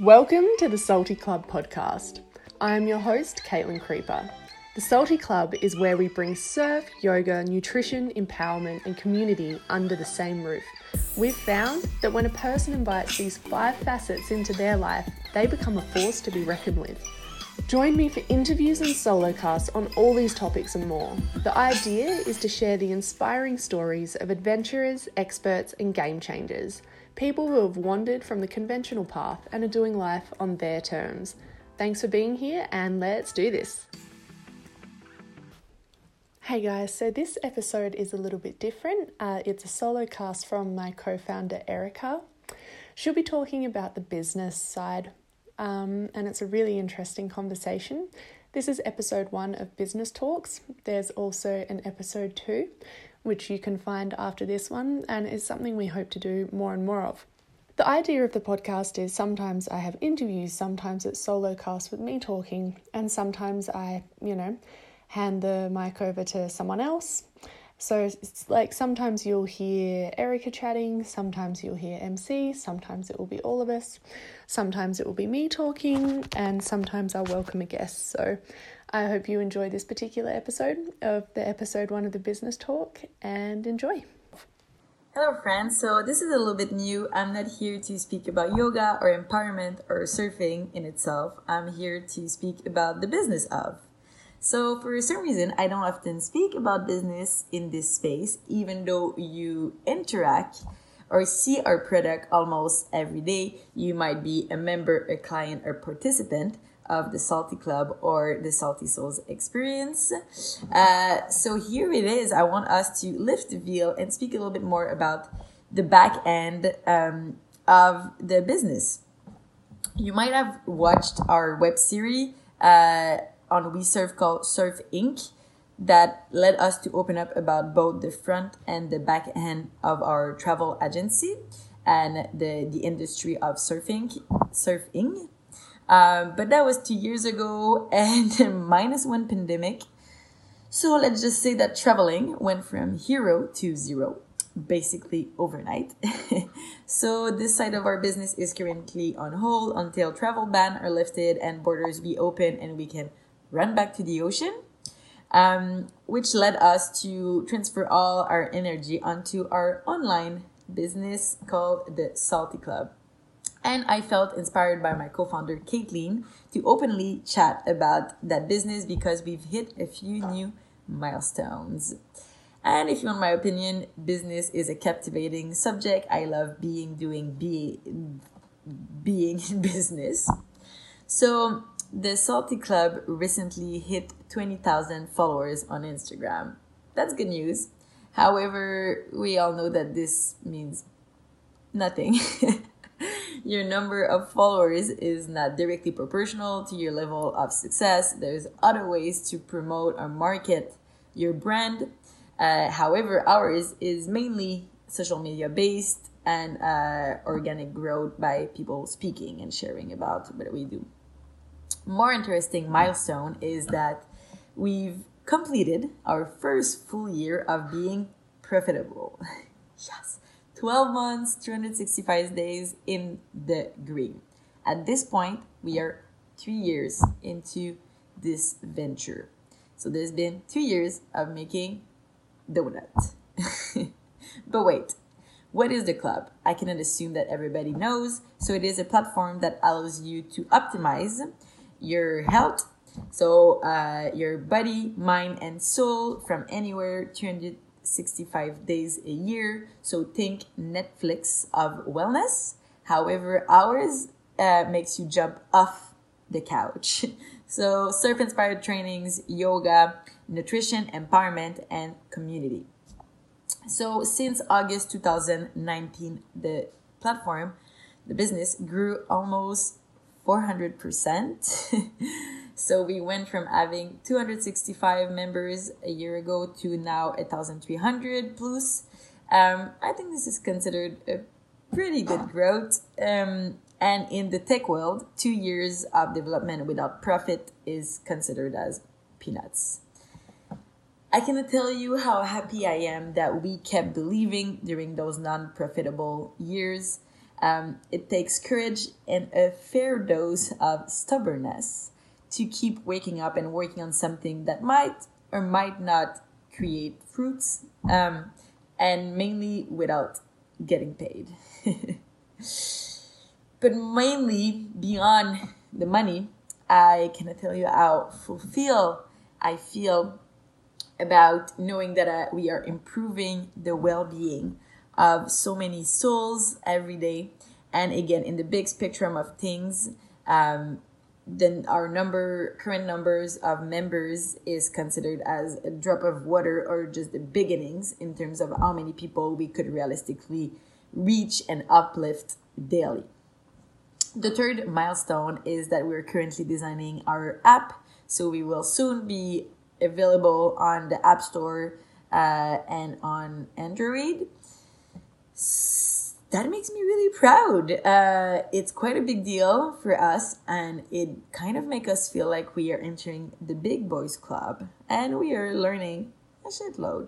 Welcome to the Salty Club podcast. I am your host, Caitlin Creeper. The Salty Club is where we bring surf, yoga, nutrition, empowerment, and community under the same roof. We've found that when a person invites these five facets into their life, they become a force to be reckoned with. Join me for interviews and solo casts on all these topics and more. The idea is to share the inspiring stories of adventurers, experts, and game changers people who have wandered from the conventional path and are doing life on their terms. Thanks for being here, and let's do this. Hey guys, so this episode is a little bit different. Uh, it's a solo cast from my co founder Erika. She'll be talking about the business side, um, and it's a really interesting conversation. This is episode one of Business Talks. There's also an episode two, which you can find after this one, and is something we hope to do more and more of. The idea of the podcast is sometimes I have interviews, sometimes it's solo cast with me talking, and sometimes I, you know, hand the mic over to someone else. So it's like sometimes you'll hear Erika chatting, sometimes you'll hear MC, sometimes it will be all of us, sometimes it will be me talking, and sometimes I'll welcome a guest. So I hope you enjoy this particular episode of the episode one of the business talk and enjoy. Hello, friends. So, this is a little bit new. I'm not here to speak about yoga or empowerment or surfing in itself. I'm here to speak about the business of. So, for some reason, I don't often speak about business in this space, even though you interact or see our product almost every day. You might be a member, a client, or participant of the Salty Club or the Salty Souls experience. Uh, so here it is. I want us to lift the veil and speak a little bit more about the back end um, of the business. You might have watched our web series uh, on We Surf called Surf Inc. that led us to open up about both the front and the back end of our travel agency and the, the industry of surfing, surfing. Um, but that was two years ago and minus one pandemic. So let's just say that traveling went from hero to zero, basically overnight. so this side of our business is currently on hold until travel ban are lifted and borders be open and we can run back to the ocean. Um, which led us to transfer all our energy onto our online business called the Salty Club and I felt inspired by my co-founder Caitlin to openly chat about that business because we've hit a few new milestones. And if you want my opinion, business is a captivating subject. I love being doing be being in business. So the Salty Club recently hit 20,000 followers on Instagram. That's good news. However, we all know that this means nothing. your number of followers is not directly proportional to your level of success. There's other ways to promote or market your brand. Uh, however, ours is mainly social media based and uh, organic growth by people speaking and sharing about what we do. More interesting milestone is that we've completed our first full year of being profitable. yes. 12 months, 365 days in the green. At this point, we are three years into this venture. So there's been two years of making donut. but wait, what is the club? I cannot assume that everybody knows. So it is a platform that allows you to optimize your health. So uh, your body, mind, and soul from anywhere 200 65 days a year. So think Netflix of wellness. However, ours uh, makes you jump off the couch. so surf inspired trainings, yoga, nutrition, empowerment, and community. So since August 2019, the platform, the business grew almost 400%. So we went from having 265 members a year ago to now 1,300 plus. Um, I think this is considered a pretty good growth. Um, and in the tech world, two years of development without profit is considered as peanuts. I cannot tell you how happy I am that we kept believing during those non profitable years. Um, it takes courage and a fair dose of stubbornness to keep waking up and working on something that might or might not create fruits, um, and mainly without getting paid. but mainly beyond the money, I cannot tell you how fulfilled I feel about knowing that uh, we are improving the well-being of so many souls every day and again in the big spectrum of things um, then our number current numbers of members is considered as a drop of water or just the beginnings in terms of how many people we could realistically reach and uplift daily. The third milestone is that we're currently designing our app so we will soon be available on the app store uh, and on android that makes me really proud. Uh, it's quite a big deal for us, and it kind of makes us feel like we are entering the big boys club, and we are learning a shitload.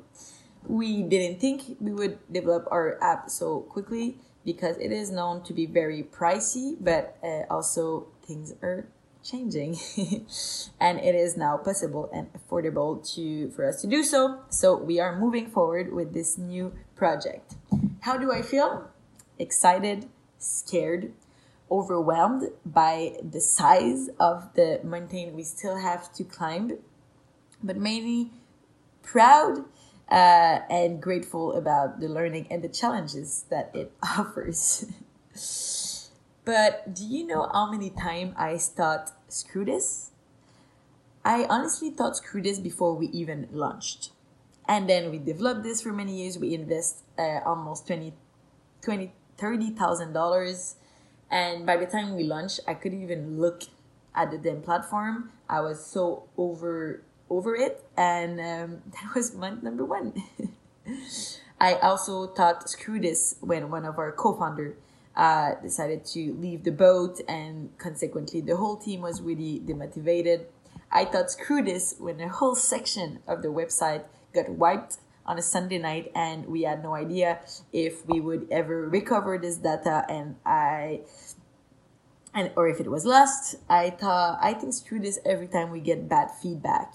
We didn't think we would develop our app so quickly because it is known to be very pricey, but uh, also things are changing and it is now possible and affordable to for us to do so so we are moving forward with this new project how do i feel excited, scared, overwhelmed by the size of the mountain we still have to climb, but mainly proud uh, and grateful about the learning and the challenges that it offers. but do you know how many times I thought, screw this? I honestly thought screw this before we even launched. And then we developed this for many years. We invest uh, almost 20, 20 $30,000. And by the time we launched, I couldn't even look at the damn platform. I was so over over it, and um, that was month number one. I also thought screw this when one of our co-founder uh, decided to leave the boat, and consequently the whole team was really demotivated. I thought screw this when a whole section of the website got wiped on a Sunday night and we had no idea if we would ever recover this data and I and or if it was lost. I thought I think through this every time we get bad feedback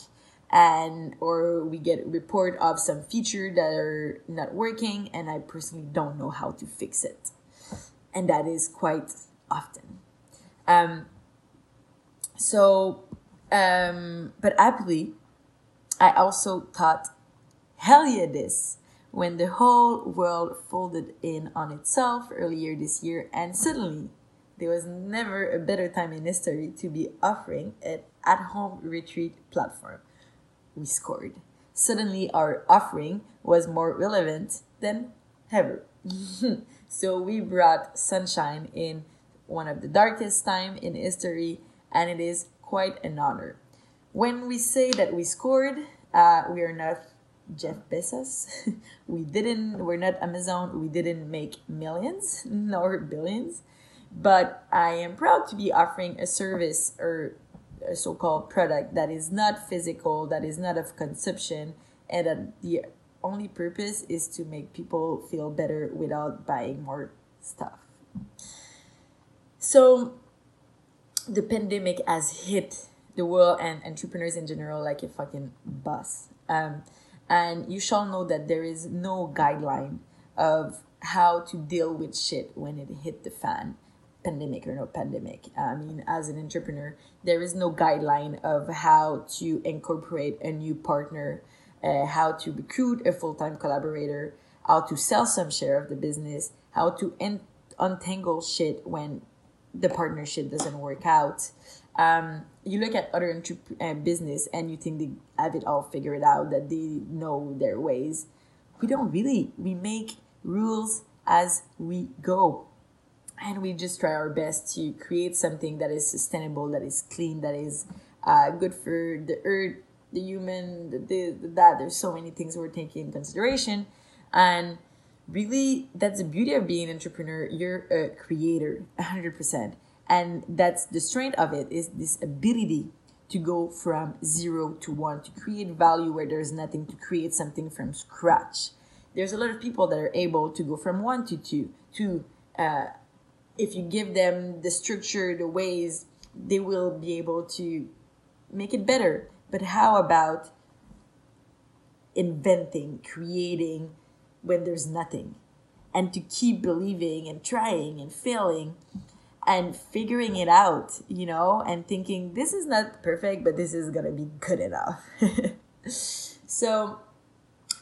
and or we get report of some feature that are not working and I personally don't know how to fix it. And that is quite often. Um so um but happily I also thought Hell yeah, this! When the whole world folded in on itself earlier this year, and suddenly there was never a better time in history to be offering an at home retreat platform. We scored. Suddenly, our offering was more relevant than ever. so, we brought sunshine in one of the darkest time in history, and it is quite an honor. When we say that we scored, uh, we are not Jeff Bezos. we didn't, we're not Amazon. We didn't make millions nor billions. But I am proud to be offering a service or a so called product that is not physical, that is not of consumption, and that the only purpose is to make people feel better without buying more stuff. So, the pandemic has hit the world and entrepreneurs in general like a fucking bus. Um, and you shall know that there is no guideline of how to deal with shit when it hit the fan pandemic or no pandemic. I mean as an entrepreneur there is no guideline of how to incorporate a new partner uh, how to recruit a full-time collaborator how to sell some share of the business how to un- untangle shit when the partnership doesn't work out um, you look at other uh, business and you think they have it all figured out that they know their ways. We don't really. We make rules as we go. And we just try our best to create something that is sustainable that is clean that is uh, good for the earth the human the, the, the that. There's so many things we're taking in consideration. And really that's the beauty of being an entrepreneur. You're a creator 100% and that's the strength of it is this ability to go from zero to one to create value where there's nothing to create something from scratch there's a lot of people that are able to go from one to two to uh, if you give them the structure, the ways, they will be able to make it better. But how about inventing, creating when there's nothing? And to keep believing and trying and failing and figuring it out, you know, and thinking this is not perfect, but this is gonna be good enough. so,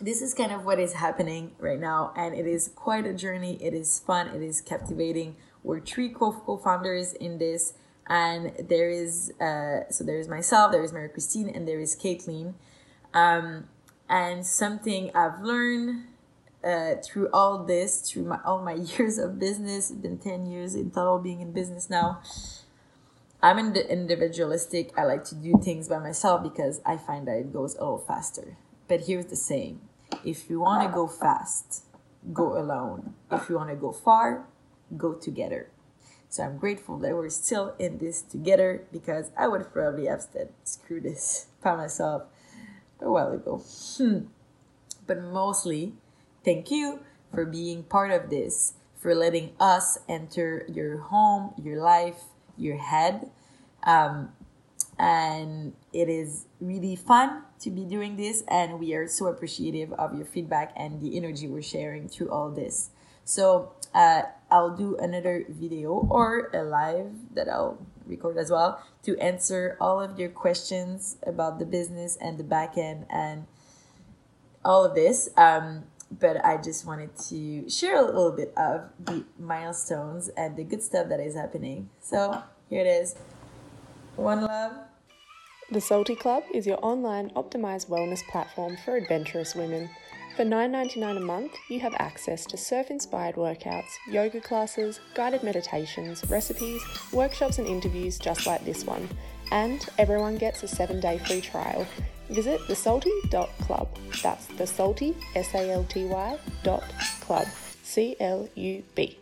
this is kind of what is happening right now, and it is quite a journey. It is fun, it is captivating. We're three co founders in this, and there is uh, so there is myself, there is Mary Christine, and there is Caitlin. Um, and something I've learned uh, through all this, through my, all my years of business, it's been 10 years in total being in business now. I'm in the individualistic. I like to do things by myself because I find that it goes a little faster. But here's the saying if you want to go fast, go alone. If you want to go far, go together. So I'm grateful that we're still in this together because I would probably have said, screw this by myself a while ago. Hmm. But mostly, Thank you for being part of this, for letting us enter your home, your life, your head. Um, and it is really fun to be doing this, and we are so appreciative of your feedback and the energy we're sharing through all this. So, uh, I'll do another video or a live that I'll record as well to answer all of your questions about the business and the back end and all of this. Um, but I just wanted to share a little bit of the milestones and the good stuff that is happening. So here it is. One love. The Salty Club is your online optimized wellness platform for adventurous women. For $9.99 a month, you have access to surf inspired workouts, yoga classes, guided meditations, recipes, workshops, and interviews just like this one. And everyone gets a seven day free trial visit thesalty.club. That's the salty, S A L T Y, dot club, C L U B.